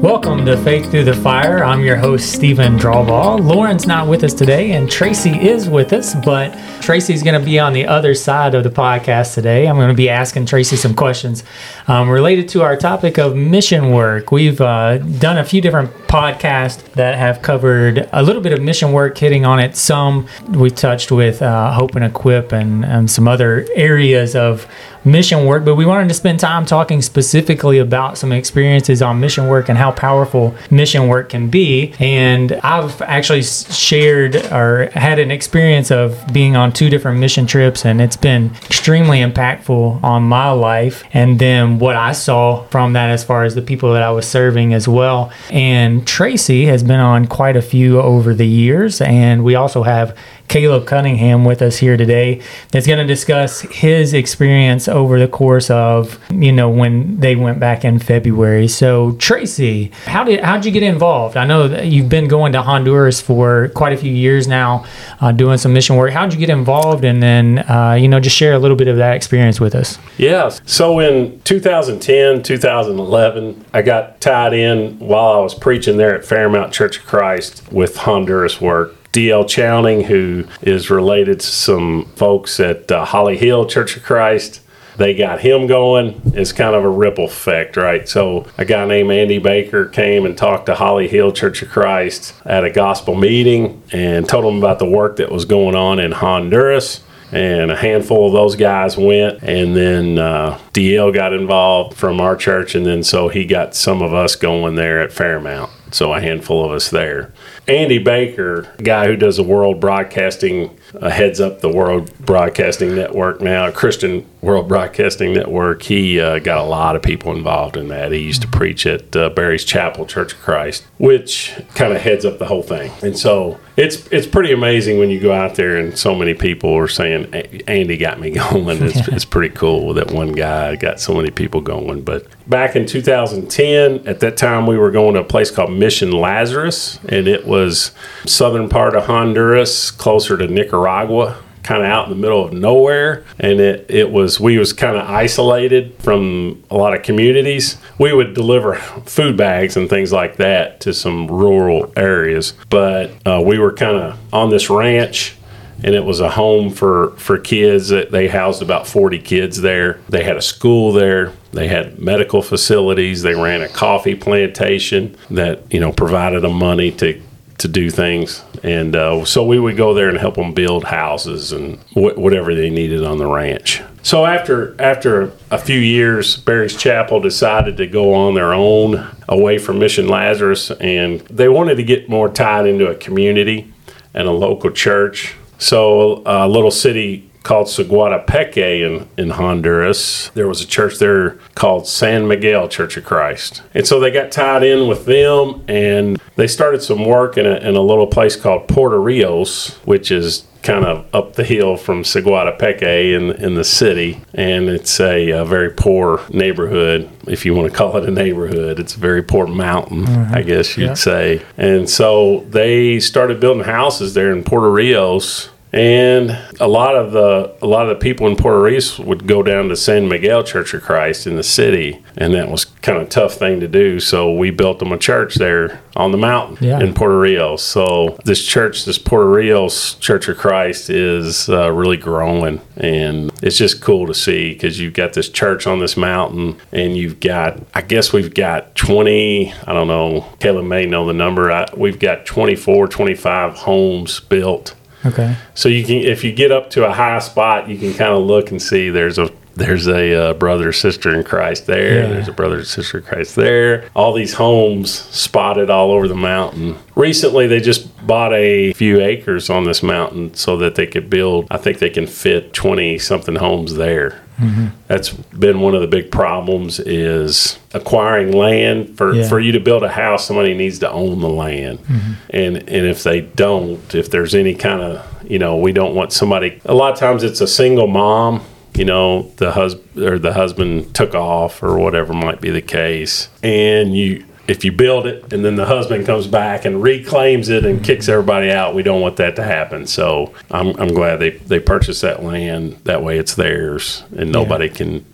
Welcome to Faith Through the Fire. I'm your host, Stephen Drawball. Lauren's not with us today, and Tracy is with us, but Tracy's going to be on the other side of the podcast today. I'm going to be asking Tracy some questions um, related to our topic of mission work. We've uh, done a few different podcasts that have covered a little bit of mission work, hitting on it some. We touched with uh, Hope and Equip and, and some other areas of mission work, but we wanted to spend time talking specifically about some experiences on mission work and how powerful mission work can be. And I've actually shared or had an experience of being on two different mission trips, and it's been extremely impactful on my life. And then what I saw from that as far as the people that I was serving as well. And Tracy has been on quite a few over the years, and we also have Caleb Cunningham with us here today that's going to discuss his experience over the course of, you know, when they went back in February. So, Tracy, how did how'd you get involved? I know that you've been going to Honduras for quite a few years now, uh, doing some mission work. How'd you get involved? And then, uh, you know, just share a little bit of that experience with us. Yeah. So in 2010, 2011, I got tied in while I was preaching there at Fairmount Church of Christ with Honduras work. D.L. Chowning, who is related to some folks at uh, Holly Hill Church of Christ. They got him going. It's kind of a ripple effect, right? So, a guy named Andy Baker came and talked to Holly Hill Church of Christ at a gospel meeting and told them about the work that was going on in Honduras and a handful of those guys went. And then uh, dl got involved from our church. And then so he got some of us going there at fairmount. So a handful of us there. Andy Baker, guy who does the World Broadcasting, uh, heads up the World Broadcasting Network now, Christian World Broadcasting Network. He uh, got a lot of people involved in that. He used to preach at uh, Berry's Chapel Church of Christ, which kind of heads up the whole thing. And so it's it's pretty amazing when you go out there and so many people are saying Andy got me going. It's, it's pretty cool that one guy got so many people going. But back in 2010, at that time we were going to a place called Mission Lazarus, and it was southern part of Honduras, closer to Nicaragua kind of out in the middle of nowhere. And it, it was we was kind of isolated from a lot of communities. We would deliver food bags and things like that to some rural areas. But uh, we were kind of on this ranch and it was a home for for kids. That they housed about 40 kids there. They had a school there. They had medical facilities. They ran a coffee plantation that you know provided them money to to do things. And uh, so we would go there and help them build houses and wh- whatever they needed on the ranch. So after after a few years berry's chapel decided to go on their own away from mission lazarus and they wanted to get more tied into a community and a local church. So a little city called Siguatepeque in, in Honduras. There was a church there called San Miguel Church of Christ. And so they got tied in with them and they started some work in a, in a little place called Puerto Rios, which is kind of up the hill from Siguatepeque in, in the city. And it's a, a, very poor neighborhood, if you want to call it a neighborhood. It's a very poor mountain, mm-hmm. I guess you'd yeah. say. And so they started building houses there in Puerto Rios and a lot of the a lot of the people in Puerto Rios would go down to San Miguel Church of Christ in the city, and that was kind of a tough thing to do. So we built them a church there on the mountain yeah. in Puerto Rios. So this church, this Puerto Rios Church of Christ, is uh, really growing, and it's just cool to see because you've got this church on this mountain, and you've got I guess we've got 20. I don't know. Caleb may know the number. I, we've got 24, 25 homes built Okay. So you can, if you get up to a high spot, you can kind of look and see there's a there's a uh, brother sister in Christ there. Yeah. There's a brother sister in Christ there. All these homes spotted all over the mountain. Recently, they just bought a few acres on this mountain so that they could build. I think they can fit twenty something homes there. Mm-hmm. That's been one of the big problems is acquiring land for, yeah. for you to build a house. Somebody needs to own the land, mm-hmm. and and if they don't, if there's any kind of you know, we don't want somebody. A lot of times it's a single mom you know the husband or the husband took off or whatever might be the case and you if you build it and then the husband comes back and reclaims it and kicks everybody out, we don't want that to happen. So I'm, I'm glad they, they purchased that land. That way it's theirs and nobody yeah. can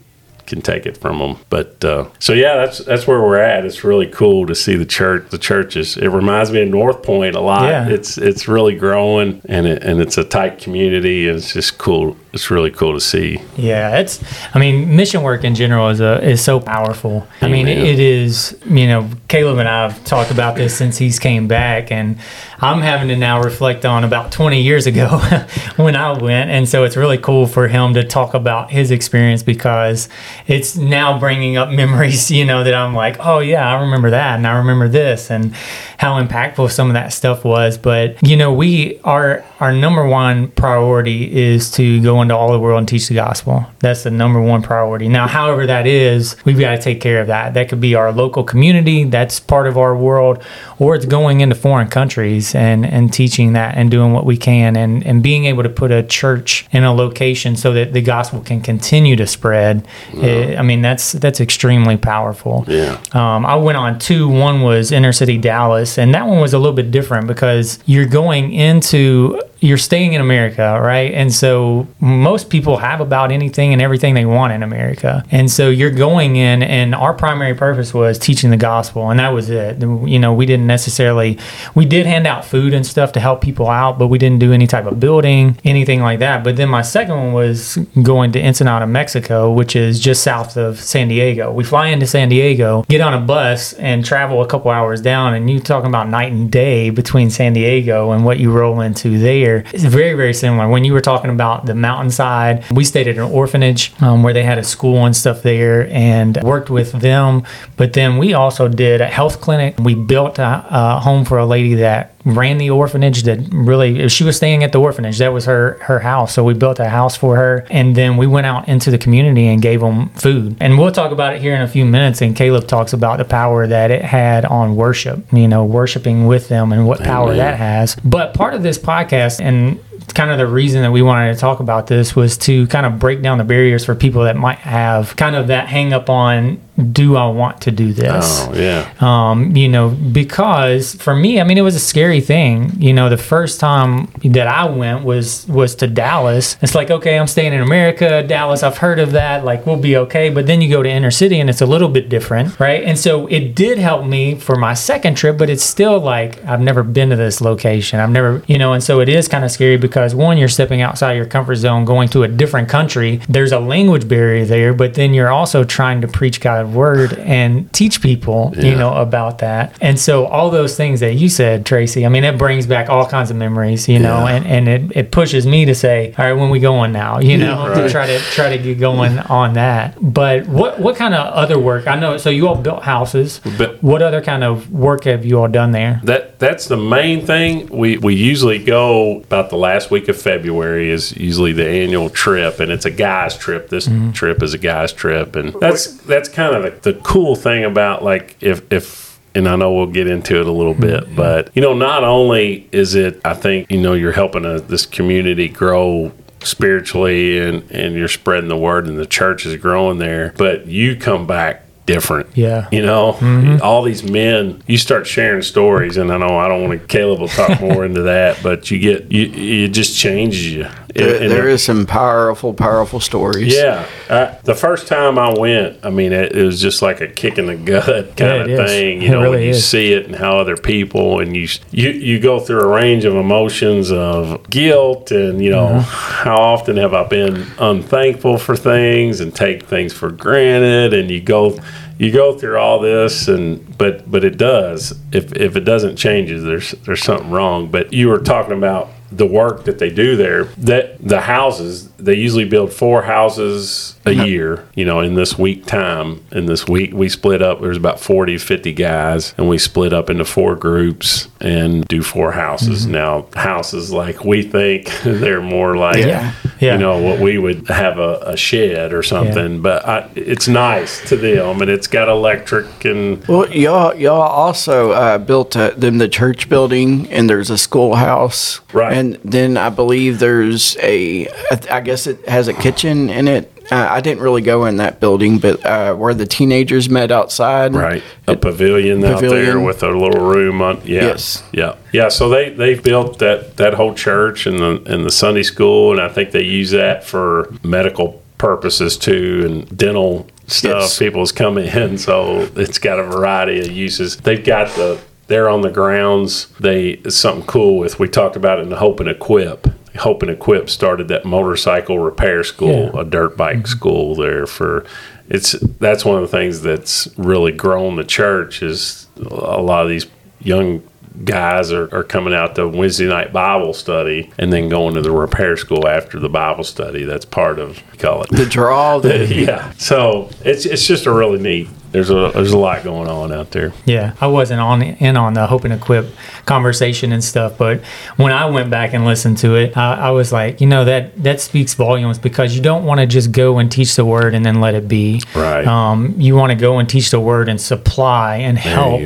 can take it from them. But uh, so yeah, that's that's where we're at. It's really cool to see the church. The churches. It reminds me of North Point a lot. Yeah. It's it's really growing and it, and it's a tight community. And it's just cool. It's really cool to see. Yeah, it's. I mean, mission work in general is a is so powerful. I mean, Amen. it is. You know, Caleb and I have talked about this since he's came back, and I'm having to now reflect on about 20 years ago when I went, and so it's really cool for him to talk about his experience because it's now bringing up memories. You know, that I'm like, oh yeah, I remember that, and I remember this, and how impactful some of that stuff was. But you know, we our our number one priority is to go into all the world and teach the gospel. That's the number one priority. Now, however that is, we've got to take care of that. That could be our local community, that's part of our world, or it's going into foreign countries and, and teaching that and doing what we can and, and being able to put a church in a location so that the gospel can continue to spread. Eh, I mean, that's that's extremely powerful. Yeah. Um, I went on two. One was inner city Dallas, and that one was a little bit different because you're going into you're staying in America, right? And so most people have about anything and everything they want in America. And so you're going in, and our primary purpose was teaching the gospel, and that was it. You know, we didn't necessarily, we did hand out food and stuff to help people out, but we didn't do any type of building, anything like that. But then my second one was going to Ensenada, Mexico, which is just south of San Diego. We fly into San Diego, get on a bus, and travel a couple hours down, and you're talking about night and day between San Diego and what you roll into there. It's very, very similar. When you were talking about the mountainside, we stayed at an orphanage um, where they had a school and stuff there and worked with them. But then we also did a health clinic. We built a, a home for a lady that ran the orphanage that really she was staying at the orphanage. That was her her house. So we built a house for her and then we went out into the community and gave them food. And we'll talk about it here in a few minutes and caleb talks about the power that it had on worship you know worshiping with them and what power Amen. that has. But part of this podcast and kind of the reason that we wanted to talk about this was to kind of break down the barriers for people that might have kind of that hang up on do I want to do this? Oh yeah. um, you know, because for me, I mean, it was a scary thing. You know, the first time that I went was was to Dallas. It's like, okay, I'm staying in America, Dallas. I've heard of that. Like, we'll be okay. But then you go to inner city, and it's a little bit different, right? And so it did help me for my second trip, but it's still like I've never been to this location. I've never, you know, and so it is kind of scary because one, you're stepping outside your comfort zone, going to a different country. There's a language barrier there, but then you're also trying to preach God's word and teach people, you know, about that. And so all those things that you said, Tracy, I mean, it brings back all kinds of memories, you know, Yeah. and, and it, it pushes me to say, all right, when we going now, you know, to right. try to try to get going on that. But what what kind of other work? I know so you all built houses. But- what other kind of work have you all done there? That that's the main thing. We we usually go about the last week of February is usually the annual trip, and it's a guys trip. This mm-hmm. trip is a guys trip, and that's that's kind of the, the cool thing about like if if. And I know we'll get into it a little mm-hmm. bit, but you know, not only is it, I think, you know, you're helping a, this community grow spiritually and, and you're spreading the word and the church is growing there, but you come back different. Yeah. You know, mm-hmm. all these men, you start sharing stories, and I know I don't want to, Caleb will talk more into that, but you get, you, it just changes you. There, And- there is some powerful, powerful stories. yeah. I, the first time I went, I mean, it, it was just like a kick in the gut kind it of is. thing. It You know, when you is. see it and how other people, and you, you, you go through a range of emotions of guilt and, you know, Mm-hmm. how often have I been unthankful for things and take things for granted. And you go, you go through all this and but but it does if if it doesn't change there's there's something wrong but you were talking about the work that they do there that the houses they usually build four houses a mm-hmm. year you know in this week time. In this week we split up there's about 40 50 guys and we split up into four groups and do four houses now houses like we think they're more like Yeah. Yeah. you know what we would have a, a shed or something but I, it's nice to them and it's got electric and Well, y'all, y'all also uh, built uh, them the church building, and there's a schoolhouse. Right. And then I believe there's a, I guess it has a kitchen in it. Uh, I didn't really go in that building, but uh, where the teenagers met outside. right a pavilion, out there with a little room on yeah Yes. yeah yeah so they they built that that whole church and the and the sunday school and i think they use that for medical purposes too and dental stuff. Yes. People's coming in, so it's got a variety of uses. They've got the they're on the grounds. They it's something cool with. We talked about it in the Hope and Equip. Hope and Equip started that motorcycle repair school, Yeah. a dirt bike mm-hmm. school there for. It's that's one of the things that's really grown the church is a lot of these young guys are, are coming out to Wednesday night Bible study and then going to the repair school after the Bible study. That's part of you call it The draw, the yeah. So it's it's just a really neat. There's a there's a lot going on out there. Yeah, I wasn't on in on the Hope and Equip conversation and stuff, but when I went back and listened to it, I, I was like, you know, that that speaks volumes because you don't want to just go and teach the word and then let it be. Right. Um, you want to go and teach the word and supply and help.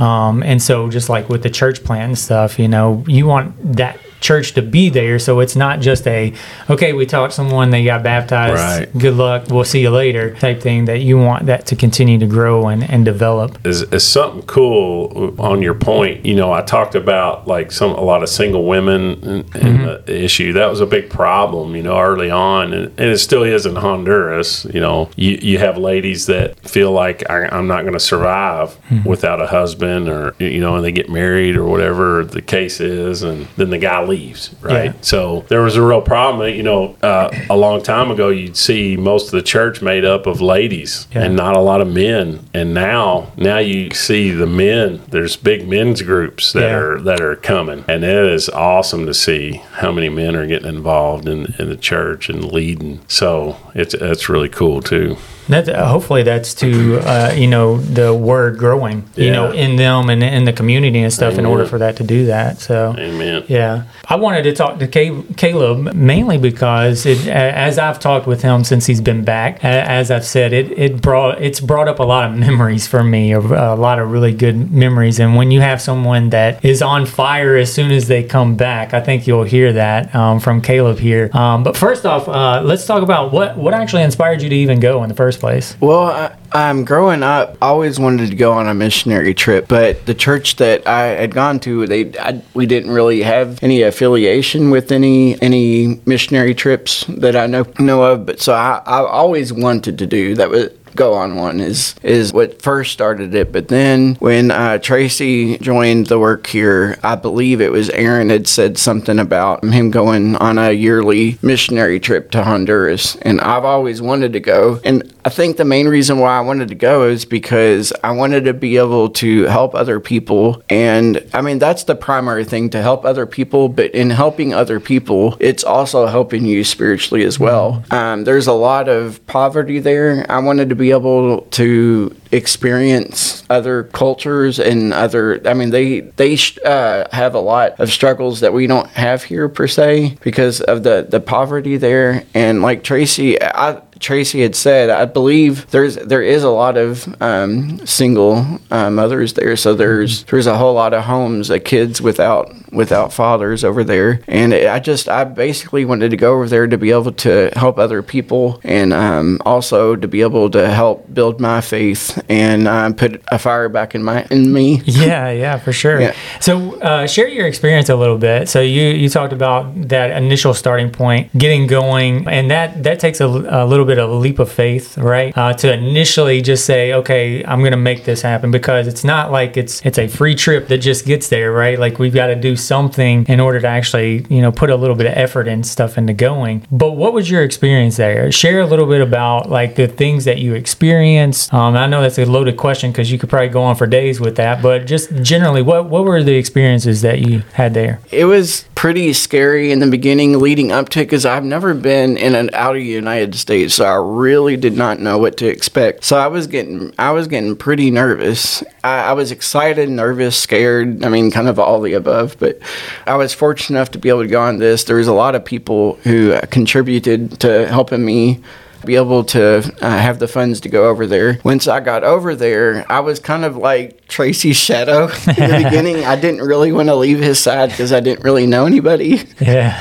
Um, and so, just like with the church plant and stuff, you know, you want that church to be there so it's not just a okay we taught someone they got baptized Right. good luck we'll see you later type thing that you want that to continue to grow and, and develop is, is something cool on your point. You know, I talked about like some a lot of single women and, and mm-hmm. the issue that was a big problem. You know, early on, and, and it still is in Honduras. You know, you you have ladies that feel like I, I'm not going to survive mm-hmm. without a husband, or you know, and they get married or whatever the case is, and then the guy leaves. Right. Yeah. So there was a real problem. You know, uh, a long time ago, you'd see most of the church made up of ladies Yeah. and not a lot of men. And now, now you see the men. There's big men's groups that Yeah. are that are coming, and it is awesome to see how many men are getting involved in in the church and leading. So it's it's really cool too. That uh, hopefully that's to uh, you know the word growing you know in them and in the community and stuff in order for that to do that. So Amen. yeah, I wanted to talk to Caleb mainly because it, as I've talked with him since he's been back, as I've said, it it brought it's brought up a lot of memories for me, of a lot of really good memories. And when you have someone that is on fire as soon as they come back, I think you'll hear that um, from Caleb here. Um, but first off, uh, let's talk about what what actually inspired you to even go in the first place. Well, I, um, growing up, I always wanted to go on a missionary trip, but the church that I had gone to, they I, we didn't really have any affiliation with any any missionary trips that I know know of. But so I, I always wanted to do that. Was go on one is is what first started it. But then when uh, Tracy joined the work here, I believe it was Aaron had said something about him going on a yearly missionary trip to Honduras, and I've always wanted to go. And I think the main reason why I wanted to go is because I wanted to be able to help other people. And I mean, that's the primary thing to help other people. But in helping other people, it's also helping you spiritually as well. Um, there's a lot of poverty there. I wanted to be able to experience other cultures and other. I mean, they they uh, have a lot of struggles that we don't have here per se because of the the poverty there. And like Tracy, I. Tracy had said, I believe there's there is a lot of um, single uh, mothers there. So there's there's a whole lot of homes of kids without without fathers over there. And I just I basically wanted to go over there to be able to help other people and um, also to be able to help build my faith and uh, put a fire back in my in me. Yeah, yeah, for sure. Yeah. So, uh, share your experience a little bit. So, you you talked about that initial starting point, getting going, and that that takes a, a little bit of a leap of faith, right? Uh, to initially just say, okay, I'm to make this happen because it's not like it's it's a free trip that just gets there, right? Like we've got to do something in order to actually, you know, put a little bit of effort and stuff into going. But what was your experience there? Share a little bit about like the things that you experienced. Um, I know that's a loaded question because you could probably go on for days with that, but just generally, what what were the experiences that you had there? It was pretty scary in the beginning leading up to because I've never been in and out of the United States, so I really did not know what to expect. So I was getting I was getting pretty nervous. I, I was excited, nervous, scared. I mean, kind of all the above. But I was fortunate enough to be able to go on this. There was a lot of people who contributed to helping me be able to uh, have the funds to go over there. Once I got over there, I was kind of like Tracy's shadow in the beginning. I didn't really want to leave his side because I didn't really know anybody. Yeah.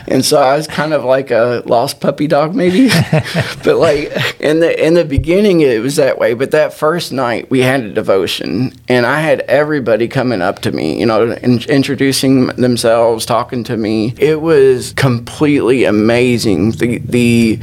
and so I was kind of like a lost puppy dog, maybe. but like in the in the beginning, it was that way. But that first night, we had a devotion, and I had everybody coming up to me, you know, in, introducing themselves, talking to me. It was completely amazing. The the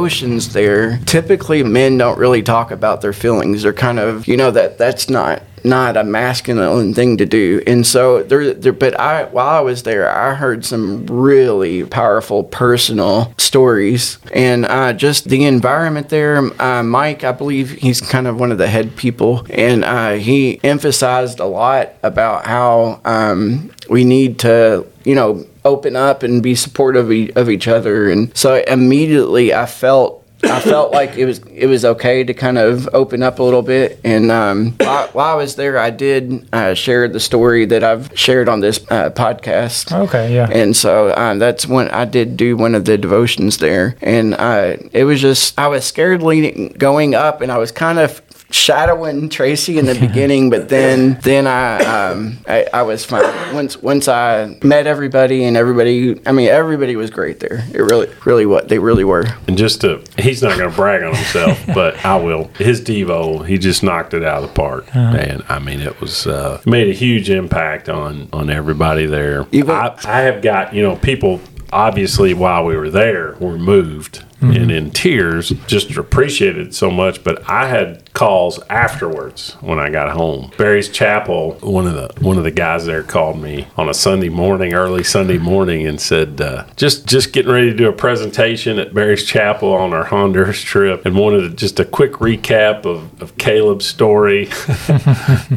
devotions there. Typically, men don't really talk about their feelings. They're kind of, you know, that that's not not a masculine thing to do. And so there, there, but I while I was there, I heard some really powerful personal stories, and uh, just the environment there. Uh, Mike, I believe he's kind of one of the head people, and uh, he emphasized a lot about how um, we need to, you know, open up and be supportive of of each other. And so immediately I felt I felt like it was it was okay to kind of open up a little bit. And um, while, while, I was there, I did uh, share the story that I've shared on this uh, podcast. Okay, yeah. And so uh, that's when I did do one of the devotions there, and uh, it was just I was scared leading going up, and I was kind of shadowing Tracy in the beginning, but then then I, um, I, I was fine once once I met everybody and everybody. I mean, everybody was great there. It really really what they really were. And just to, he's not going to brag on himself, but I will. His Devo, he just knocked it out of the park, uh-huh. and I mean, it was uh, made a huge impact on on everybody there. Even, I, I have got you know people obviously while we were there we were moved mm-hmm. and in tears just appreciated so much. But i had calls afterwards when i got home. Berry's chapel one of the one of the guys there called me on a sunday morning early sunday morning and said uh, just just getting ready to do a presentation at berry's chapel on our honduras trip and wanted just a quick recap of, of caleb's story.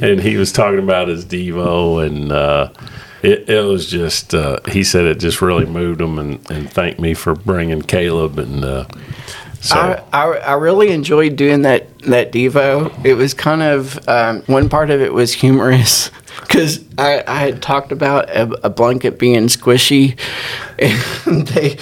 And he was talking about his devo and uh, it, it was just uh, he said it just really moved him and, and thanked me for bringing Caleb and uh, so I, I, I, really enjoyed doing that that Devo. It was kind of um, one part of it was humorous because I, I had talked about a, a blanket being squishy, and they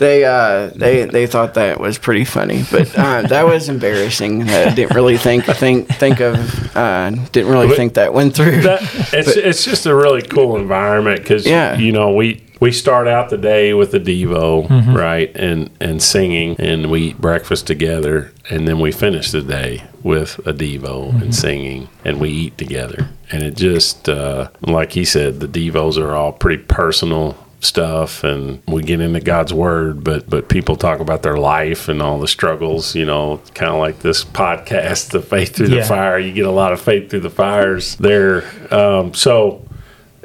they uh, they they thought that was pretty funny, but uh, that was embarrassing. I didn't really think think think of uh, didn't really but think that went through. That, it's but, it's just a really cool environment because yeah. you know we we start out the day with the devo mm-hmm. right and and singing and we eat breakfast together and then we finish the day with a devo mm-hmm. and singing and we eat together and it just uh, like he said the devos are all pretty personal stuff and we get into God's word, but but people talk about their life and all the struggles, you know, kind of like this podcast, the faith through yeah. the fire. You get a lot of faith through the fires there. Um, so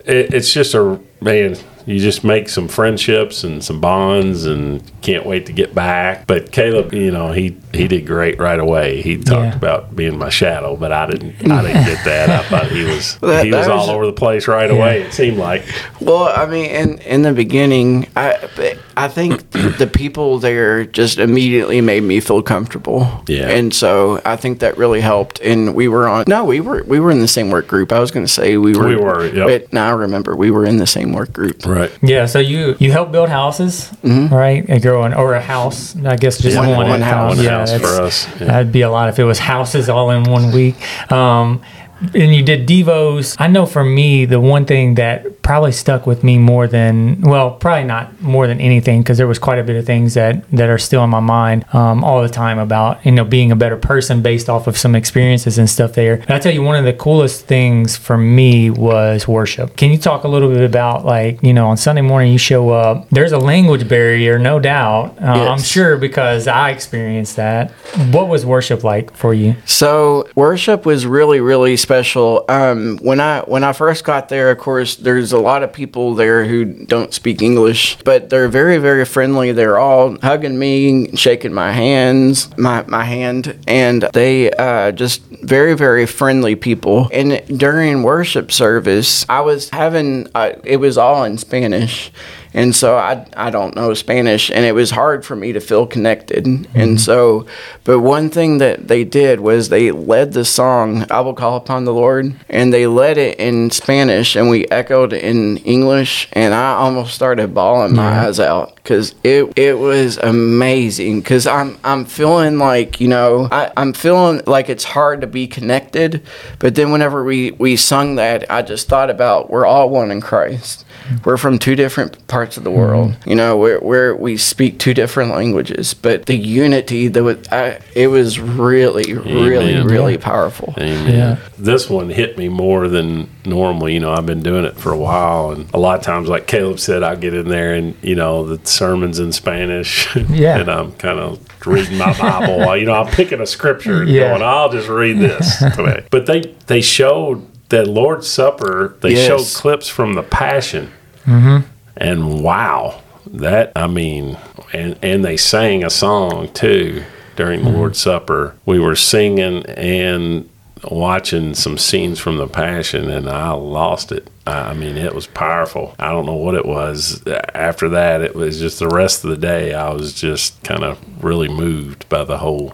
it, it's just a man you just make some friendships and some bonds and can't wait to get back. But Caleb, you know, he he did great right away. He talked yeah. about being my shadow, but I didn't I didn't get that. I thought he was well, that, he was, was, all over the place right yeah. away. It seemed like. Well, I mean, in in the beginning, I I think the people there just immediately made me feel comfortable. Yeah. And so I think that really helped. And we were on. No, we were we were in the same work group. I was going to say we were. We were. Yep. now I remember we were in the same work group. Right. Yeah. So you you help build houses, mm-hmm. right? A girl or a house. I guess just one, one, one house. One yeah, house for us. Yeah. That'd be a lot if it was houses all in one week. Um, and you did devos. I know for me the one thing that probably stuck with me more than well probably not more than anything because there was quite a bit of things that that are still in my mind um, all the time about you know being a better person based off of some experiences and stuff there. And i tell you one of the coolest things for me was worship. Can you talk a little bit about like you know on sunday morning you show up there's a language barrier no doubt uh, yes. i'm sure because i experienced that. What was worship like for you? So worship was really really special. Um, when I when I first got there, of course, there's a lot of people there who don't speak English, but they're very very friendly. They're all hugging me, shaking my hands, my my hand, and they uh, just very very friendly people. And during worship service, I was having uh, it was all in Spanish and so I I don't know Spanish, and it was hard for me to feel connected. And mm-hmm. so, but one thing that they did was they led the song "I Will Call Upon the Lord," and they led it in Spanish, and we echoed in English, and I almost started bawling my eyes out because it it was amazing. Because I'm I'm feeling like you know I, I'm feeling like it's hard to be connected, but then whenever we we sung that, I just thought about we're all one in Christ. Mm-hmm. We're from two different parts of the world. Mm-hmm. You know, where where we speak two different languages, but the unity that was I, it was really really Amen. really powerful. Amen. Yeah. This one hit me more than normally. You know, I've been doing it for a while, and a lot of times, like Caleb said, I'll get in there and you know the sermons in Spanish. Yeah. and I'm kind of reading my Bible. you know, I'm picking a scripture and Yeah. going, I'll just read this today. But they they showed that Lord's Supper. They Yes. showed clips from the Passion, mm-hmm. And wow, that I mean, and and they sang a song too during the mm-hmm. Lord's Supper. We were singing and watching some scenes from the Passion, and I lost it. I I mean, it was powerful. I don't know what it was. After that, it was just the rest of the day. I was just kind of really moved by the whole.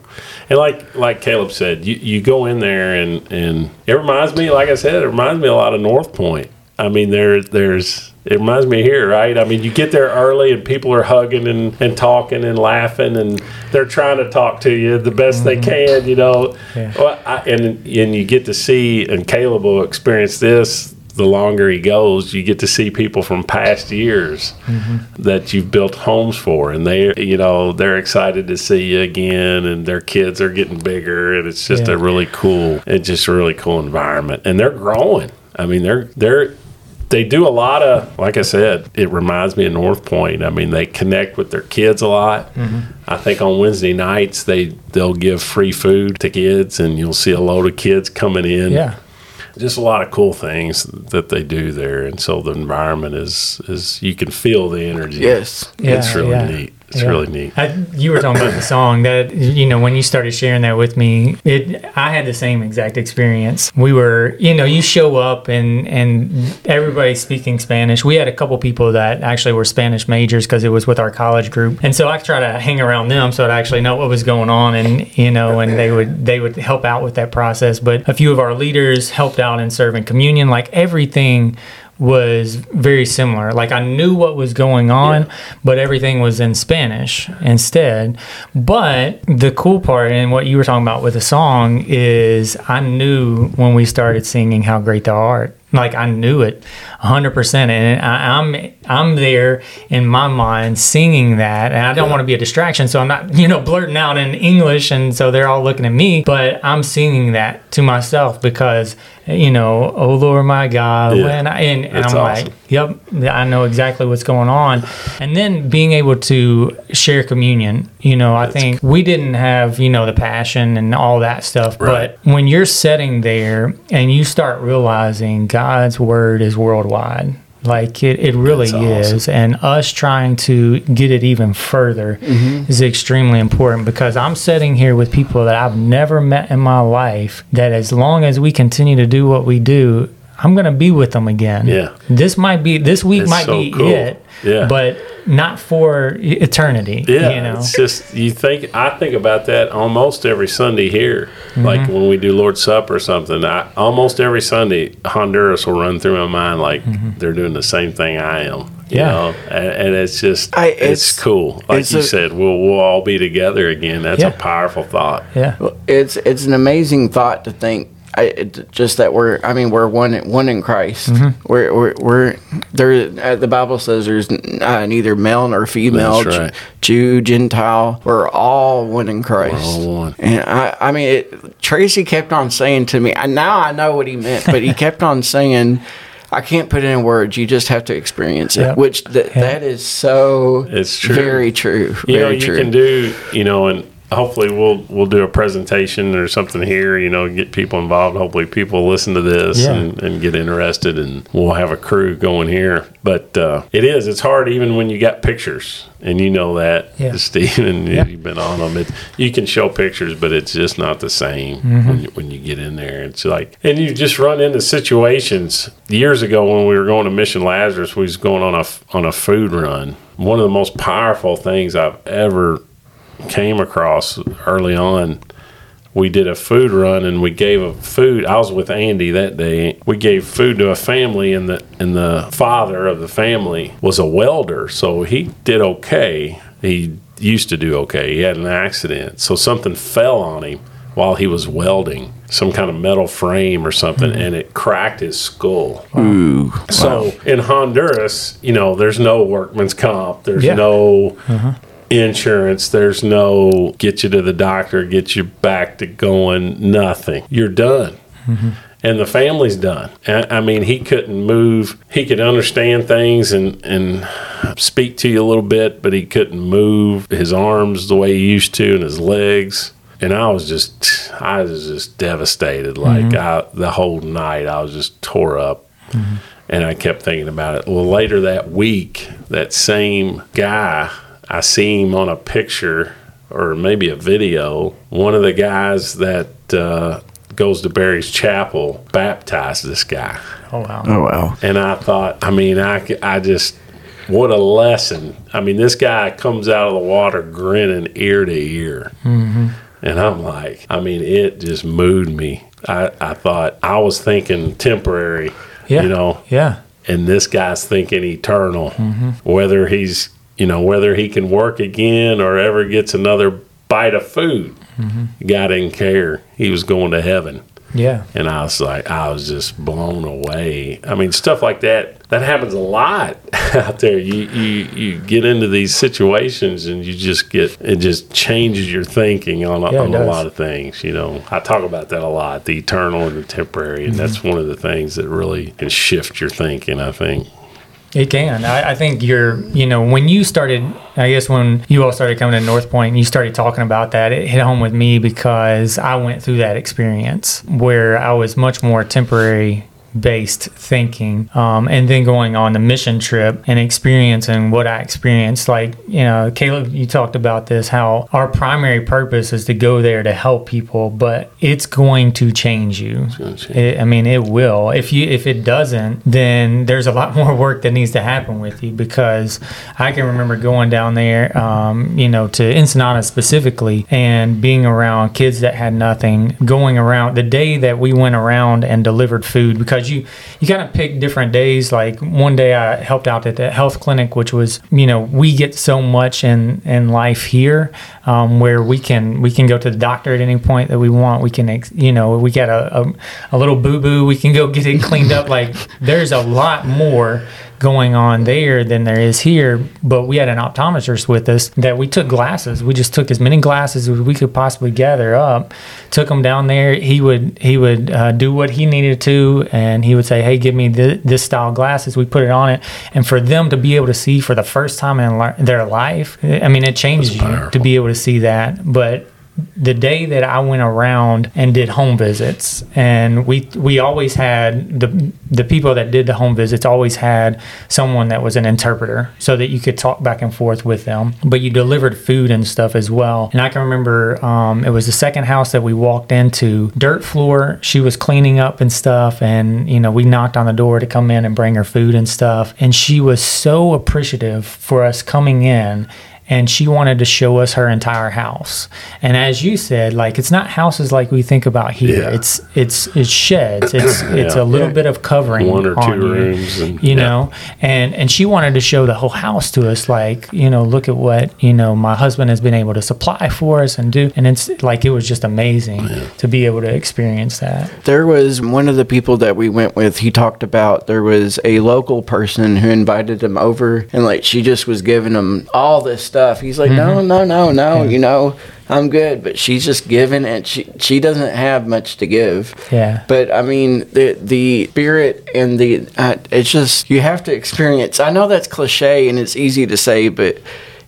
And like like Caleb said, you, you go in there and and it reminds me, like I said, it reminds me a lot of North Point. I mean, there there's it reminds me here, right? I mean, you get there early and people are hugging and, and talking and laughing and they're trying to talk to you the best they mm-hmm. can, you know. Yeah. Well, I, and and you get to see, and Caleb will experience this. The longer he goes, you get to see people from past years mm-hmm. that you've built homes for, and they, you know, they're excited to see you again, and their kids are getting bigger, and it's just Yeah. a really cool, it's just a really cool environment, and they're growing. I mean, they're they're they do a lot of like i said it reminds me of north point. I mean they connect with their kids a lot. Mm-hmm. I think on wednesday nights they they'll give free food to kids and you'll see a load of kids coming in. Yeah. just a lot of cool things that they do there. And so the environment is is you can feel the energy. Yes. it's really yeah. neat it's Yeah. really neat. I, you were talking about the song that you know when you started sharing that with me it i had the same exact experience. We were you know you show up and and everybody's speaking spanish. We had a couple people that actually were spanish majors because it was with our college group. And so i try to hang around them so i'd actually know what was going on and you know and they would they would help out with that process. But a few of our leaders helped out in serving communion. Like everything was very similar. Like I knew what was going on, but everything was in Spanish instead. But the cool part and what you were talking about with the song is I knew when we started singing how great thou art. Like I knew it 100% and I, I'm I'm there in my mind singing that and I don't want to be a distraction so I'm not you know blurting out in English and so they're all looking at me but I'm singing that to myself because you know oh Lord my God Yeah. when I and, and I'm awesome. like yep I know exactly what's going on and then being able to share communion you know I think we didn't have you know the passion and all that stuff Right. but when you're sitting there and you start realizing God's word is worldwide like it, it really awesome. is and us trying to get it even further mm-hmm. is extremely important because i'm sitting here with people that i've never met in my life that as long as we continue to do what we do i'm going to be with them again Yeah. this might be this week It's might so be cool. it Yeah. but not for eternity Yeah, you know it's just you think I think about that almost every Sunday here. Mm-hmm. Like when we do Lord's Supper or something, I, almost every Sunday Honduras will run through my mind like they're doing the same thing I am. You Mm-hmm. Yeah. know? and, and it's just I- it's, it's- cool. Like it's you a- said, we'll we'll all be together again. That's Yeah. a powerful thought. yeah Well, it's it's an amazing thought to think. I, it, just that we're I mean we're one one in Christ. Mm-hmm. We're, we're we're there. Uh, the Bible says there's uh, neither male nor female, That's right. Jew, Gentile. We're all one in Christ. all one. And I I mean it, Tracy kept on saying to me. And now I know what he meant, but he kept on saying. I can't put it in words. You just have to experience it, Yep. which th- that is so It's true. very true. You know, you true. can do, you know, and hopefully we'll we'll do a presentation or something here. You know, get people involved. Hopefully people listen to this Yeah. and, and get interested, and we'll have a crew going here. But uh, it is it's hard even when you got pictures, and you know that, Yeah. Stephen. Yeah. You've been on them. It, you can show pictures, but it's just not the same Mm-hmm. when, you, when you get in there. It's like, and you just run into situations. Years ago, when we were going to Mission Lazarus, we was going on a on a food run. One of the most powerful things I've ever came across early on. We did a food run and we gave a food. I was with Andy that day. We gave food to a family and the and the father of the family was a welder, so he did okay. He used to do okay. He had an accident, so something fell on him while he was welding some kind of metal frame or something, hmm. and it cracked his skull. Ooh. So in Honduras, you know, there's no workman's comp. There's Yeah. no uh-huh. Insurance. There's no get you to the doctor, get you back to going, nothing. You're done. Mm-hmm. And the family's done. I I mean, he couldn't move. He could understand things and, and speak to you a little bit, but he couldn't move his arms the way he used to and his legs. And I was just, I was just devastated. Like mm-hmm. I, the whole night, I was just tore up. Mm-hmm. And I kept thinking about it. Well, later that week, that same guy, I see him on a picture or maybe a video. One of the guys that uh, goes to Berry's Chapel baptized this guy. Oh wow. Oh wow. And I thought, I mean, I I just, what a lesson. I mean, this guy comes out of the water grinning ear to ear. And I'm like, I mean, it just moved me. I, I thought, I was thinking temporary, Yeah. you know, Yeah. and this guy's thinking eternal. Whether he's, you know, whether he can work again or ever gets another bite of food, guy didn't care. He was going to heaven. Yeah. And I was like, I was just blown away. I mean, stuff like that, that happens a lot out there. You, you, you get into these situations and you just get, it just changes your thinking on, a, Yeah, on a lot of things. You know, I talk about that a lot the eternal and the temporary. And Mm-hmm. that's one of the things that really can shift your thinking, I think. It can. I, I think you're, you know, when you started, I guess when you all started coming to North Point and you started talking about that, it hit home with me because I went through that experience where I was much more temporary based thinking um, and then going on the mission trip and experiencing what I experienced. Like, you know, Caleb, you talked about this how our primary purpose is to go there to help people, but it's going to change you. change. It, I mean, it will. If you if it doesn't, then there's a lot more work that needs to happen with you because I can remember going down there, um, you know, to Ensenada specifically, and being around kids that had nothing. Going around the day that we went around and delivered food because you you kind of pick different days. Like one day I helped out at the health clinic, which was you know we get so much in in life here um, where we can we can go to the doctor at any point that we want. We can you know we got a, a, a little boo boo. We can go get it cleaned up. Like there's a lot more going on there than there is here. But we had an optometrist with us that we took glasses. We just took as many glasses as we could possibly gather up. Took them down there. He would he would uh, do what he needed to, and he would say, "Hey, give me th- this style glasses." We put it on it, and for them to be able to see for the first time in li- their life, I mean, it changes you to be able to see that. But the day that I went around and did home visits, and we we always had the the people that did the home visits always had someone that was an interpreter, so that you could talk back and forth with them. But you delivered food and stuff as well. And I can remember um, it was the second house that we walked into, dirt floor. She was cleaning up and stuff, and you know we knocked on the door to come in and bring her food and stuff, and she was so appreciative for us coming in and she wanted to show us her entire house. And as you said, like it's not houses like we think about here. Yeah. It's it's it's sheds. It's it's a little Yeah. bit of covering One or on two you, rooms and- you yeah. know. And and she wanted to show the whole house to us. Like you know, look at what you know my husband has been able to supply for us and do. And it's like it was just amazing to be able to experience that. There was one of the people that we went with, he talked about there was a local person who invited him over and like she just was giving him all this stuff. He's like, No, no, no, no, you know, I'm good. But she's just giving and she she doesn't have much to give. Yeah. But I mean the the spirit and the uh, it's just you have to experience I know that's cliche and it's easy to say, but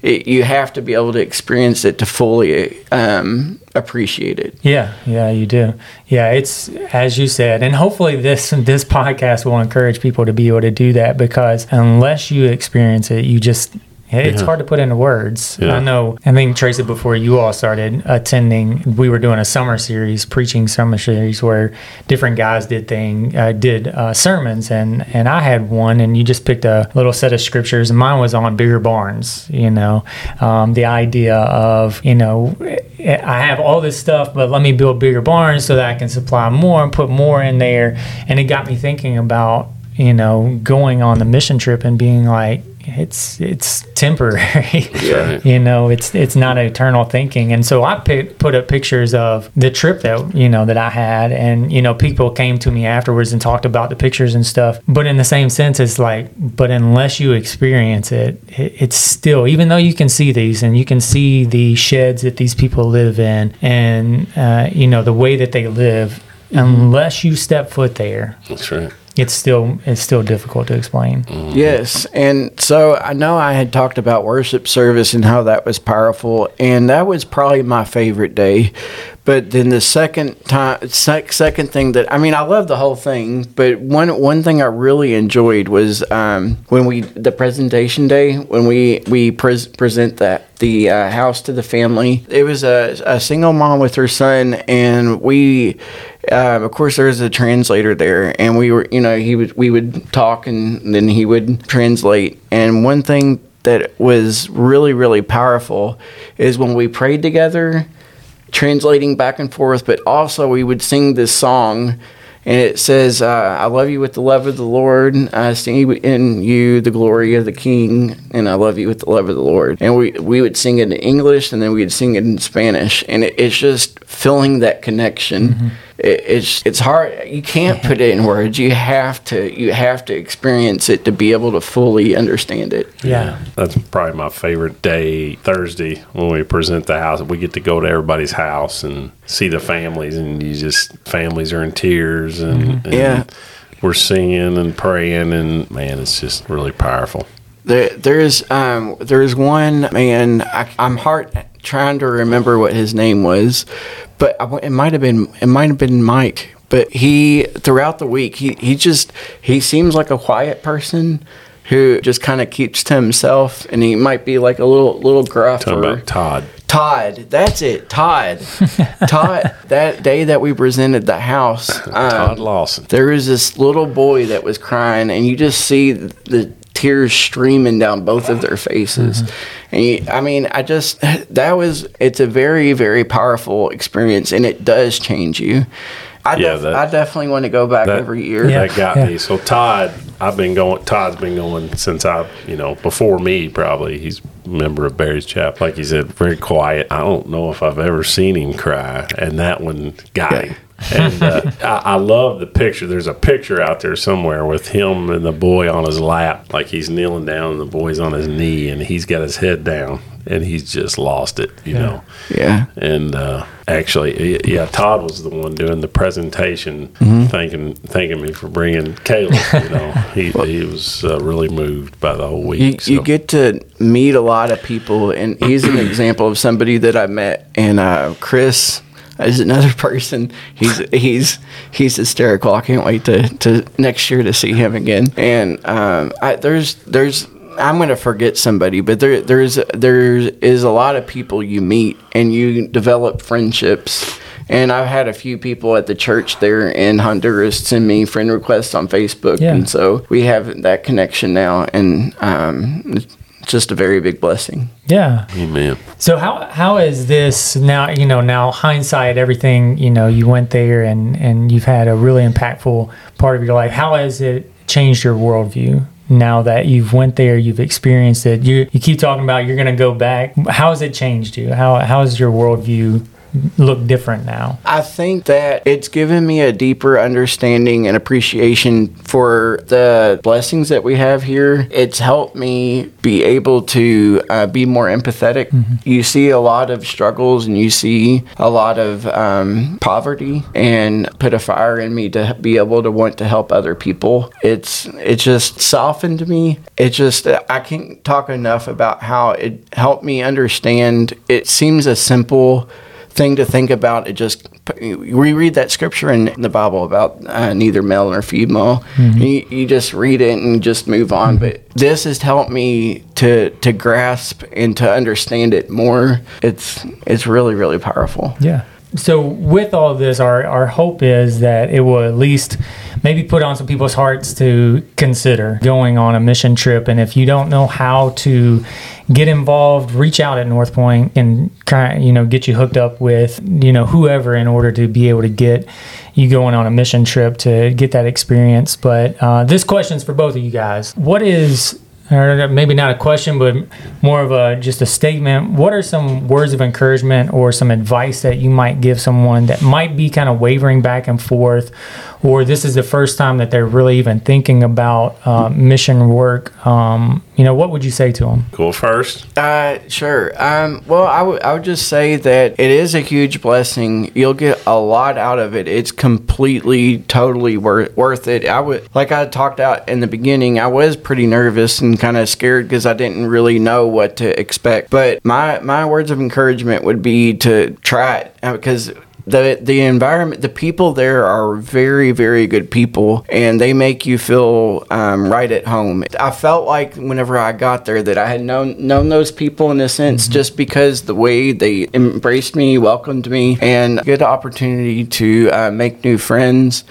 it, you have to be able to experience it to fully um, appreciate it. Yeah, yeah, you do. Yeah, it's as you said, and hopefully this this podcast will encourage people to be able to do that because unless you experience it, you just it's Yeah. hard to put into words. Yeah. I know. I think Tracy, before you all started attending, we were doing a summer series, preaching summer series, where different guys did thing uh, did uh, sermons, and and I had one, and you just picked a little set of scriptures, and mine was on bigger barns. You know, um, the idea of you know, I have all this stuff, but let me build bigger barns so that I can supply more and put more in there, and it got me thinking about you know going on the mission trip and being like it's it's temporary. Yeah. you know it's it's not eternal thinking. And so i pick, put up pictures of the trip that you know that i had. And you know people came to me afterwards and talked about the pictures and stuff. But in the same sense it's like but unless you experience it, it it's still even though you can see these and you can see the sheds that these people live in and uh, you know the way that they live unless you step foot there That's right. It's still it's still difficult to explain Yes, and so I know I had talked about worship service and how that was powerful, and that was probably my favorite day. But then the second time, sec- second thing that I mean, I love the whole thing, but one one thing I really enjoyed was um, when we the presentation day when we we pres- present that the uh, house to the family. It was a, a single mom with her son, and we, um, of course, there was a translator there, and we were, you know, he would we would talk, and then he would translate. And one thing that was really really powerful is when we prayed together, translating back and forth, but also we would sing this song. And it says, uh, I love you with the love of the Lord. I see in you the glory of the King. And I love you with the love of the Lord. And we, we would sing it in English and then we'd sing it in Spanish. And it, it's just filling that connection. It, it's, it's hard. You can't put it in words. You have to, you have to experience it to be able to fully understand it. yeah That's probably my favorite day, Thursday, when we present the house. We get to go to everybody's house and see the families, and you just, families are in tears, and, and Yeah. we're singing and praying, and man, it's just really powerful. There, there's um, there's one man. I, I'm hard trying to remember what his name was, but I, it might have been it might have been Mike. But he throughout the week he he just he seems like a quiet person who just kind of keeps to himself, and he might be like a little little gruff Talking about Todd. Todd. That's it, Todd. Todd. That day that we presented the house, Todd um, Lawson. there was this little boy that was crying, and you just see the, the tears streaming down both of their faces. Mm-hmm. And you, I mean, I just that was it's a very very powerful experience, and it does change you. I, Yeah, def- that- I definitely want to go back that- every year. Yeah. That got yeah. me. So Todd, I've been going. Todd's been going since I, you know, before me probably. He's a member of Berry's Chap. Like he said, very quiet. I don't know if I've ever seen him cry, and that one got Yeah. him. And uh, I, I love the picture. There's a picture out there somewhere with him and the boy on his lap, like he's kneeling down, and the boy's on his knee, and he's got his head down, and he's just lost it, you know. Yeah. And uh, actually, yeah, Todd was the one doing the presentation, thanking thanking me for bringing Caleb. You know, he he was uh, really moved by the whole week. you so. get to meet a lot of people, and he's an example of somebody that I met. And uh, Chris is another person. He's he's he's hysterical. I can't wait to, to next year to see him again. And um, I, there's there's I'm gonna forget somebody, but there there's there is a lot of people you meet, and you develop friendships. And I've had a few people at the church there in Honduras send me friend requests on Facebook, Yeah. and so we have that connection now, and um, just a very big blessing. yeah Amen. So how how is this now? You know, now hindsight, everything. You know, you went there and and you've had a really impactful part of your life. How has it changed your worldview? Now that you've went there, you've experienced it. You you keep talking about you're going to go back. How has it changed you? How how has your worldview look different now? I think that it's given me a deeper understanding and appreciation for the blessings that we have here. It's helped me be able to uh, be more empathetic. You see a lot of struggles and you see a lot of um, poverty, and put a fire in me to be able to want to help other people. It's it just softened me. It just I can't talk enough about how it helped me understand. It seems a simple thing to think about. It just we read that scripture in the Bible about uh, neither male nor female. You, you just read it and just move on. But this has helped me to to grasp and to understand it more. It's it's really really powerful. Yeah. So with all this, our, our hope is that it will at least maybe put on some people's hearts to consider going on a mission trip. And if you don't know how to get involved, reach out at North Point and kind of, you know, get you hooked up with, you know, whoever in order to be able to get you going on a mission trip to get that experience. But uh, this question's for both of you guys. What is or maybe not a question, but more of a just a statement. What are some words of encouragement or some advice that you might give someone that might be kind of wavering back and forth, or this is the first time that they're really even thinking about uh, mission work? Um, you know, what would you say to them? Go first. Uh, sure. Um, well, I would I would just say that it is a huge blessing. You'll get a lot out of it. It's completely, totally worth worth it. I would like I talked out in the beginning. I was pretty nervous and kind of scared because I didn't really know what to expect. But my my words of encouragement would be to try it uh, because the the environment the people there are very very good people and they make you feel um, right at home. I felt like whenever i got there that i had known known those people in a sense just because the way they embraced me welcomed me and good opportunity to uh, make new friends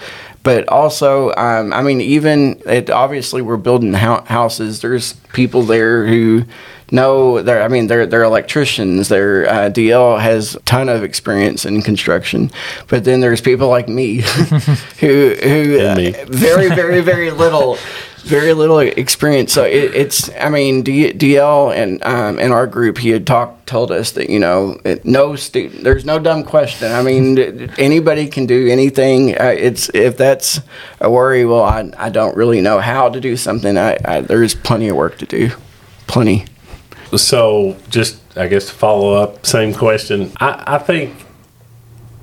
but also, um, I mean, even it, obviously we're building hou- houses. There's people there who know they're. I mean, they're they're electricians. Their uh, DL has a ton of experience in construction, but then there's people like me who who And me. uh, very very very little. Very little experience, so it, it's. I mean, D, DL and um, in our group, he had talked, told us that you know, it, no student, there's no dumb question. I mean, anybody can do anything. Uh, it's if that's a worry. Well, I, I don't really know how to do something. I, I there's plenty of work to do, plenty. So, just I guess to follow up, same question. I, I think,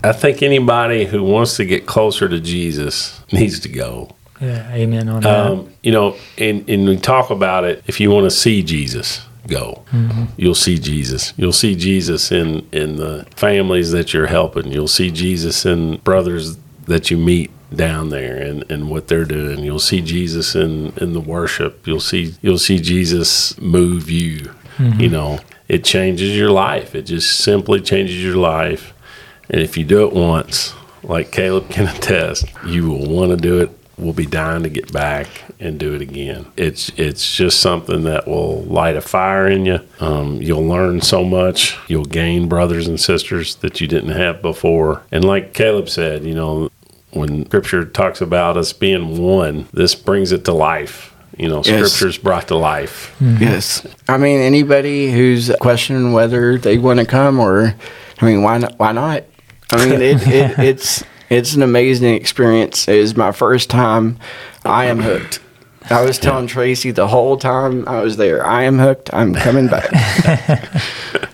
I think anybody who wants to get closer to Jesus needs to go. Yeah, amen on that. Um, you know, and, and we talk about it. If you want to see Jesus, go. You'll see Jesus. You'll see Jesus in in the families that you're helping. You'll see Jesus in brothers that you meet down there and, and what they're doing. You'll see Jesus in, in the worship. You'll see you'll see Jesus move you. You know, it changes your life. It just simply changes your life. And if you do it once, like Caleb can attest, you will want to do it. We'll be dying to get back and do it again. It's it's just something that will light a fire in you. Um, you'll learn so much. You'll gain brothers and sisters that you didn't have before. And like Caleb said, you know, when Scripture talks about us being one, this brings it to life. You know, Yes. Scripture's brought to life. Yes. I mean, anybody who's questioning whether they want to come or, I mean, why not? Why not? I mean, it, it, it's it's an amazing experience. It is my first time. I am hooked. I was telling Tracy the whole time I was there. I am hooked. I'm coming back.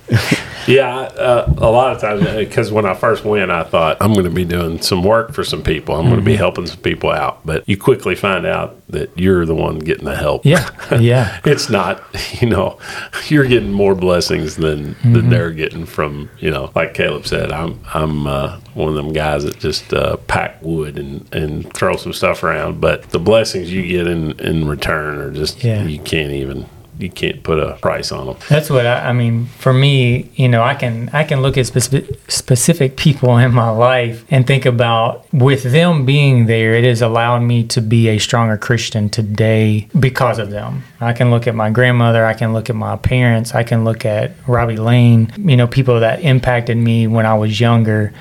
Yeah, uh, a lot of times because when I first went, I thought I'm going to be doing some work for some people. I'm going to be helping some people out, but you quickly find out that you're the one getting the help. yeah, yeah. it's not. You know, you're getting more blessings than than they're getting from. You know, like Caleb said, I'm I'm uh, one of them guys that just uh, pack wood and and throw some stuff around, but the blessings you get in in return are just Yeah. you can't even you can't put a price on them. That's what I, I mean. For me, you know, I can I can look at specific specific people in my life and think about with them being there, it has allowed me to be a stronger Christian today because of them. I can look at my grandmother, I can look at my parents, I can look at Robbie Lane, you know, people that impacted me when I was younger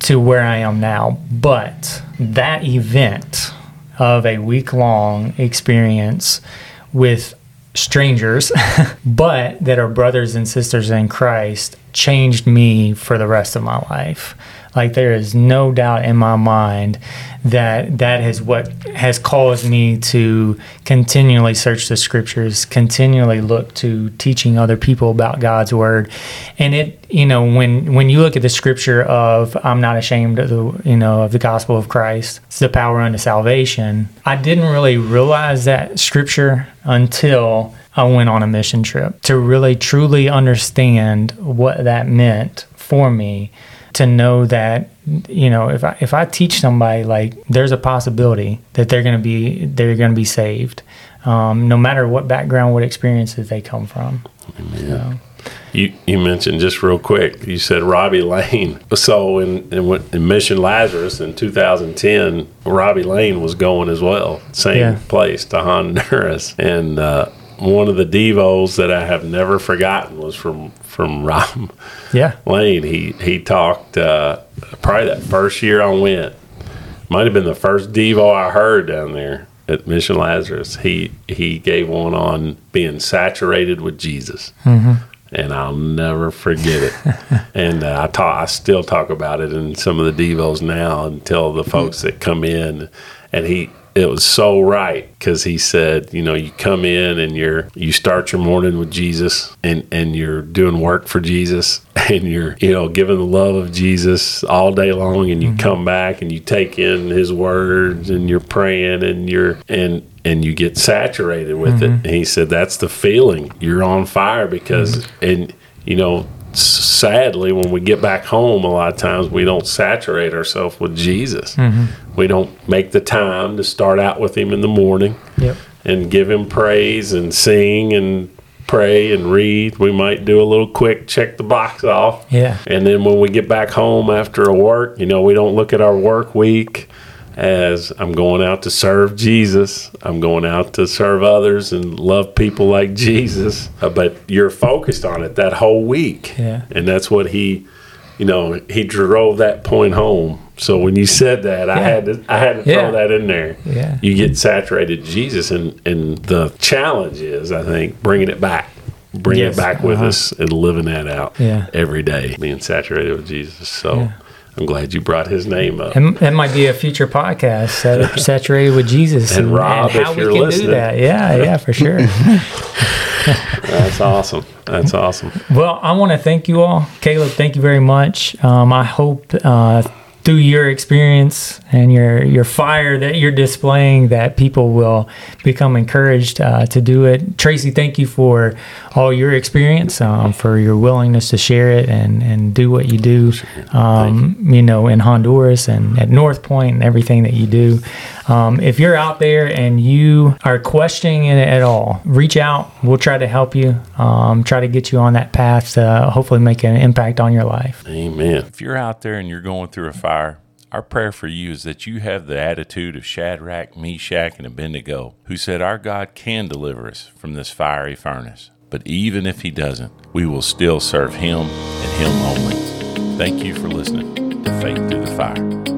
to where I am now. But that event of a week long experience with strangers, but that are brothers and sisters in Christ, changed me for the rest of my life. Like there is no doubt in my mind that that is what has caused me to continually search the scriptures, continually look to teaching other people about God's word. And it, you know, when when you look at the scripture of I'm not ashamed of the, you know, of the gospel of Christ, it's the power unto salvation. I didn't really realize that scripture until I went on a mission trip to really truly understand what that meant for me to know that you know if I if I teach somebody like there's a possibility that they're going to be they're going to be saved um, no matter what background what experiences they come from so. You, you mentioned just real quick. You said Robbie Lane. So in, in, in Mission Lazarus in 2010, Robbie Lane was going as well, same yeah. place to Honduras, and uh, one of the devos that I have never forgotten was from from Rob yeah. Lane. He he talked uh, probably that first year I went. Might have been the first Devo I heard down there at Mission Lazarus. He he gave one on being saturated with Jesus. Mm-hmm. And I'll never forget it. and uh, I talk, I still talk about it in some of the devos now and tell the folks that come in. And he it was so right because he said, you know, you come in and you're you start your morning with Jesus and and you're doing work for Jesus and you're you know giving the love of Jesus all day long and you mm-hmm. come back and you take in His words and you're praying and you're and and you get saturated with mm-hmm. it. And he said that's the feeling. You're on fire because mm-hmm. and you know sadly, when we get back home, a lot of times we don't saturate ourselves with Jesus. Mm-hmm. We don't make the time to start out with Him in the morning yep. and give Him praise and sing and pray and read. We might do a little quick check the box off. Yeah. And then when we get back home after a work, you know, we don't look at our work week as I'm going out to serve Jesus. I'm going out to serve others and love people like Jesus. Uh, but you're focused on it that whole week. Yeah. And that's what he, you know, he drove that point home. So when you said that, yeah. I had to, I had to yeah. throw that in there. Yeah. You get saturated Jesus, and and the challenge is, I think, bringing it back, bringing yes. it back with uh-huh. us, and living that out yeah. every day, being saturated with Jesus. So. I'm glad you brought his name up. And that might be a future podcast, saturated with Jesus, and, and Rob, and how we can listening. do that. Yeah, yeah, for sure. That's awesome. That's awesome. Well, I want to thank you all, Caleb. Thank you very much. Um, I hope uh, through your experience and your your fire that you're displaying that people will become encouraged uh, to do it tracy thank you for all your experience um, for your willingness to share it and and do what you do um, you. you. know in honduras and at north point and everything that you do um, if you're out there and you are questioning it at all reach out we'll try to help you um, try to get you on that path to hopefully make an impact on your life amen if you're out there and you're going through a fire fire, our prayer for you is that you have the attitude of Shadrach, Meshach, and Abednego, who said, Our God can deliver us from this fiery furnace. But even if He doesn't, we will still serve Him and Him only. Thank you for listening to Faith Through the Fire.